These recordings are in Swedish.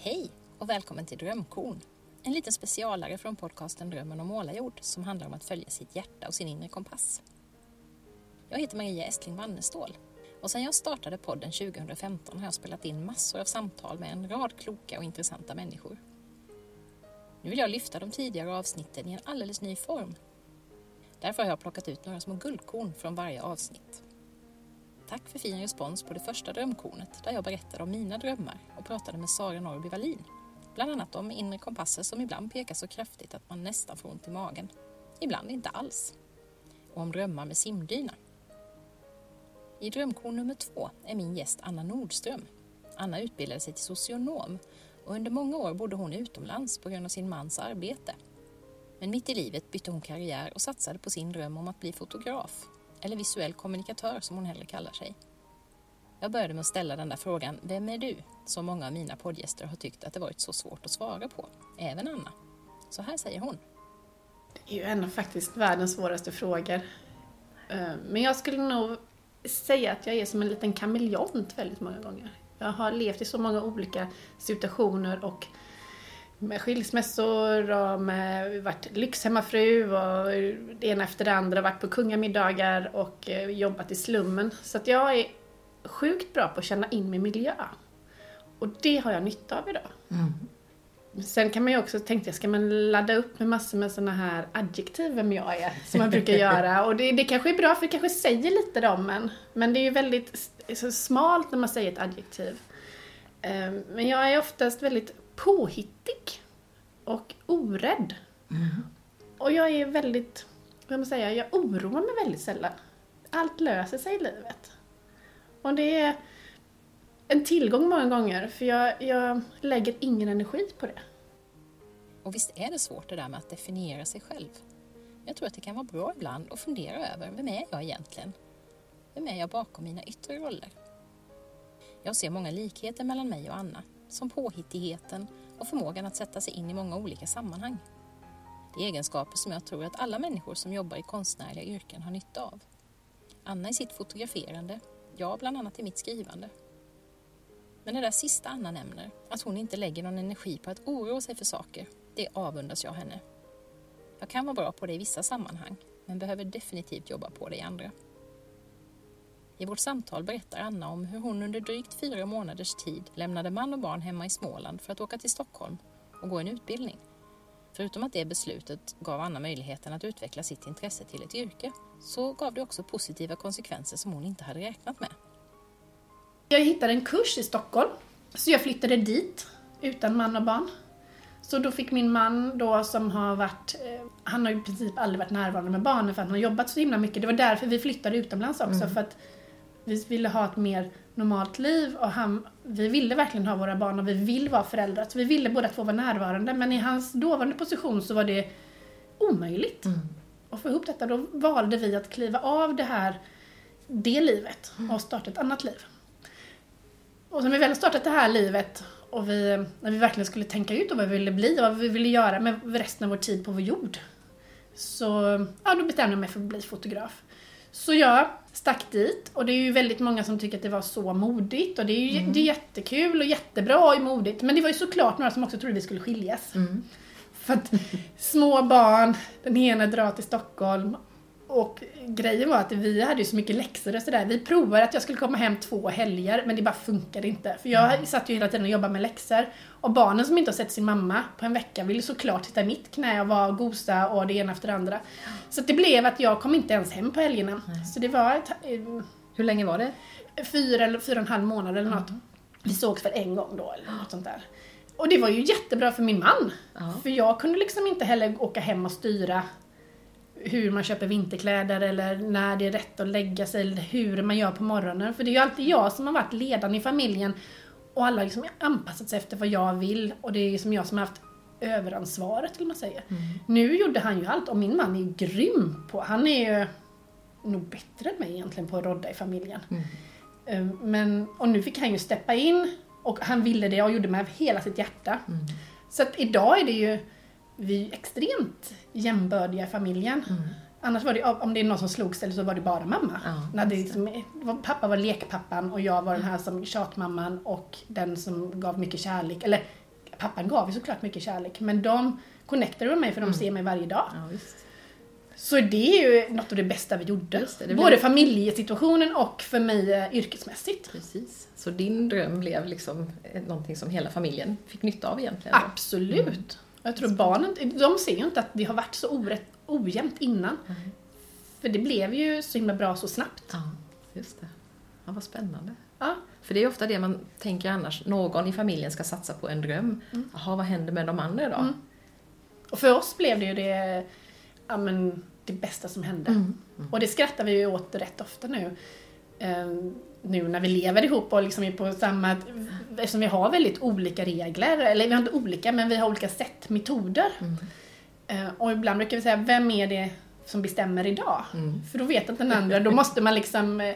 Hej och välkommen till Drömkorn. En liten specialare från podcasten Drömmen om målarjord som handlar om att följa sitt hjärta och sin inre kompass. Jag heter Maria Estling Wannestål och sedan jag startade podden 2015 har jag spelat in massor av samtal med en rad kloka och intressanta människor. Nu vill jag lyfta de tidigare avsnitten i en alldeles ny form. Därför har jag plockat ut några små guldkorn från varje avsnitt. Tack för fin respons på det första drömkornet där jag berättade om mina drömmar och pratade med Sara Norrby Wallin. Bland annat om inre kompasser som ibland pekar så kraftigt att man nästan får ont i magen. Ibland inte alls. Och om drömmar med simdyna. I drömkorn nummer två är min gäst Anna Nordström. Anna utbildade sig till socionom och under många år bodde hon utomlands på grund av sin mans arbete. Men mitt i livet bytte hon karriär och satsade på sin dröm om att bli fotograf eller visuell kommunikatör som hon hellre kallar sig. Jag började med att ställa den där frågan, vem är du? Som många av mina poddgäster har tyckt att det varit så svårt att svara på, även Anna. Så här säger hon. Det är ju en av faktiskt världens svåraste frågor. Eh, men jag skulle nog säga att jag är som en liten kameleont väldigt många gånger. Jag har levt i så många olika situationer och med skilsmässor och med varit lyxhemmafru och det ena efter det andra, varit på kungamiddagar och eh, jobbat i slummen. Så att jag är sjukt bra på att känna in min miljö. Och det har jag nytta av idag. Mm. Sen kan man ju också tänka, ska man ladda upp med massor med såna här adjektiv vem jag är, som man brukar göra. Och det, det kanske är bra för det kanske säger lite om en. Men det är ju väldigt smalt när man säger ett adjektiv. Ehm, men jag är oftast väldigt påhittig och orädd. Mm. Och jag är väldigt, vad man säga, jag oroar mig väldigt sällan. Allt löser sig i livet. Och det är en tillgång många gånger, för jag, jag lägger ingen energi på det. Och visst är det svårt det där med att definiera sig själv? Jag tror att det kan vara bra ibland att fundera över, vem är jag egentligen? Vem är jag bakom mina yttre roller? Jag ser många likheter mellan mig och Anna, som påhittigheten och förmågan att sätta sig in i många olika sammanhang. Det är egenskaper som jag tror att alla människor som jobbar i konstnärliga yrken har nytta av. Anna i sitt fotograferande, jag bland annat i mitt skrivande. Men det där sista Anna nämner, att hon inte lägger någon energi på att oroa sig för saker, det avundas jag henne. Jag kan vara bra på det i vissa sammanhang, men behöver definitivt jobba på det i andra. I vårt samtal berättar Anna om hur hon under drygt fyra månaders tid lämnade man och barn hemma i Småland för att åka till Stockholm och gå en utbildning. Förutom att det beslutet gav Anna möjligheten att utveckla sitt intresse till ett yrke så gav det också positiva konsekvenser som hon inte hade räknat med. Jag hittade en kurs i Stockholm, så jag flyttade dit utan man och barn. Så då fick min man då som har varit, eh, han har i princip aldrig varit närvarande med barnen för att han har jobbat så himla mycket. Det var därför vi flyttade utomlands också, mm. för att vi ville ha ett mer normalt liv och han, vi ville verkligen ha våra barn och vi vill vara föräldrar. Så vi ville båda två vara närvarande men i hans dåvarande position så var det omöjligt. Mm. Och få ihop detta, då valde vi att kliva av det här, det livet och starta ett annat liv. Och när vi väl startat det här livet och vi, när vi verkligen skulle tänka ut vad vi ville bli och vad vi ville göra med resten av vår tid på vår jord. Så ja, då bestämde jag mig för att bli fotograf. Så jag stack dit och det är ju väldigt många som tycker att det var så modigt och det är ju mm. det är jättekul och jättebra och modigt. Men det var ju såklart några som också trodde vi skulle skiljas. Mm. För att små barn, den ena drar till Stockholm och grejen var att vi hade ju så mycket läxor och sådär. Vi provade att jag skulle komma hem två helger men det bara funkade inte. För jag mm. satt ju hela tiden och jobbade med läxor. Och barnen som inte har sett sin mamma på en vecka ville såklart sitta i mitt knä och vara och gosa och det ena efter det andra. Så det blev att jag kom inte ens hem på helgerna. Mm. Så det var ett, eh, Hur länge var det? Fyra eller fyra och en halv månad eller något. Mm. Vi sågs för en gång då eller något sånt där. Och det var ju jättebra för min man. För jag kunde liksom inte heller åka hem och styra hur man köper vinterkläder eller när det är rätt att lägga sig eller hur man gör på morgonen. För det är ju alltid jag som har varit ledaren i familjen och alla har liksom anpassat sig efter vad jag vill och det är liksom jag som har haft överansvaret, eller man säger. Mm. Nu gjorde han ju allt och min man är ju grym på, han är ju nog bättre än mig egentligen på att rodda i familjen. Mm. Ehm, men, och nu fick han ju steppa in och han ville det och gjorde med hela sitt hjärta. Mm. Så att idag är det ju vi är extremt jämbördiga i familjen. Mm. Annars var det, om det är någon som slogs eller så var det bara mamma. Ja, När det liksom, pappa var lekpappan och jag var den här som tjatmamman och den som gav mycket kärlek. Eller pappan gav ju såklart mycket kärlek, men de connectade med mig för de ser mig varje dag. Ja. Så det är ju något av det bästa vi gjorde. Det, det Både familjesituationen och för mig eh, yrkesmässigt. Precis. Så din dröm blev liksom eh, någonting som hela familjen fick nytta av egentligen? Absolut. Jag tror barnen, de ser ju inte att det har varit så orätt, ojämnt innan. För det blev ju så himla bra så snabbt. Ja, just det. Ja, vad spännande. Ja. För det är ofta det man tänker annars, någon i familjen ska satsa på en dröm. Jaha, vad händer med de andra då? Mm. Och för oss blev det ju det, ja, men, det bästa som hände. Mm. Och det skrattar vi ju åt rätt ofta nu. Ehm, nu när vi lever ihop och liksom är på samma... Eftersom vi har väldigt olika regler, eller vi har inte olika, men vi har olika sätt, metoder. Mm. Eh, och ibland brukar vi säga, vem är det som bestämmer idag? Mm. För då vet inte den andra, då måste man liksom... eh,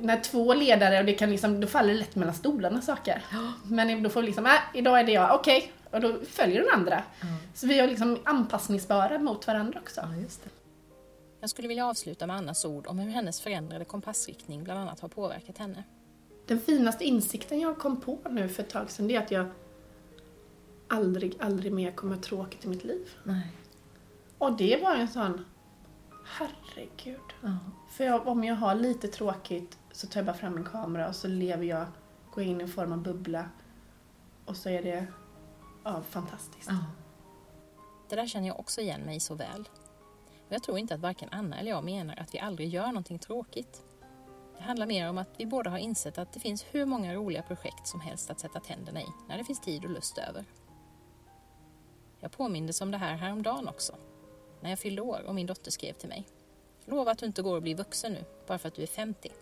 När två ledare, och det kan liksom, då faller det lätt mellan stolarna saker. Men då får vi liksom, äh, idag är det jag, okej. Och då följer den andra. Ja. Så vi är liksom anpassningsbara mot varandra också. ja. Jag skulle vilja avsluta med Annas ord om hur hennes förändrade kompassriktning bland annat har påverkat henne. Den finaste insikten jag kom på nu för ett tag sedan, det är att jag aldrig, aldrig mer kommer ha tråkigt i mitt liv. Nej. Och det var en sån, herregud. Ja. För jag, om jag har lite tråkigt så tar jag bara fram en kamera och så lever jag, går in i en form av bubbla. Och så är det, ja, fantastiskt. Ja. Det där känner jag också igen mig så väl. Och jag tror inte att varken Anna eller jag menar att vi aldrig gör någonting tråkigt. Det handlar mer om att vi båda har insett att det finns hur många roliga projekt som helst att sätta tänderna i när det finns tid och lust över. Jag påmindes om det här häromdagen också. När jag fyllde år och min dotter skrev till mig. Lova att du inte går och blir vuxen nu, bara för att du är 50.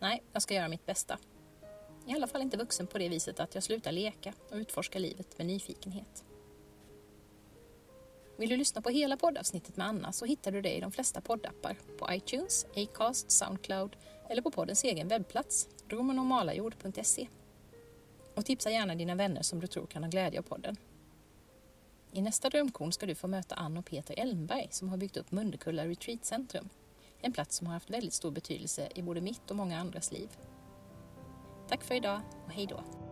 Nej, jag ska göra mitt bästa. I alla fall inte vuxen på det viset att jag slutar leka och utforska livet med nyfikenhet. Vill du lyssna på hela poddavsnittet med Anna så hittar du det i de flesta poddappar, på iTunes, Acast, Soundcloud eller på poddens egen webbplats, drömmenormalajord.se. Och tipsa gärna dina vänner som du tror kan ha glädje av podden. I nästa drömkorn ska du få möta Ann och Peter Elmberg som har byggt upp Mundekulla Retreatcentrum. En plats som har haft väldigt stor betydelse i både mitt och många andras liv. Tack för idag och hej då!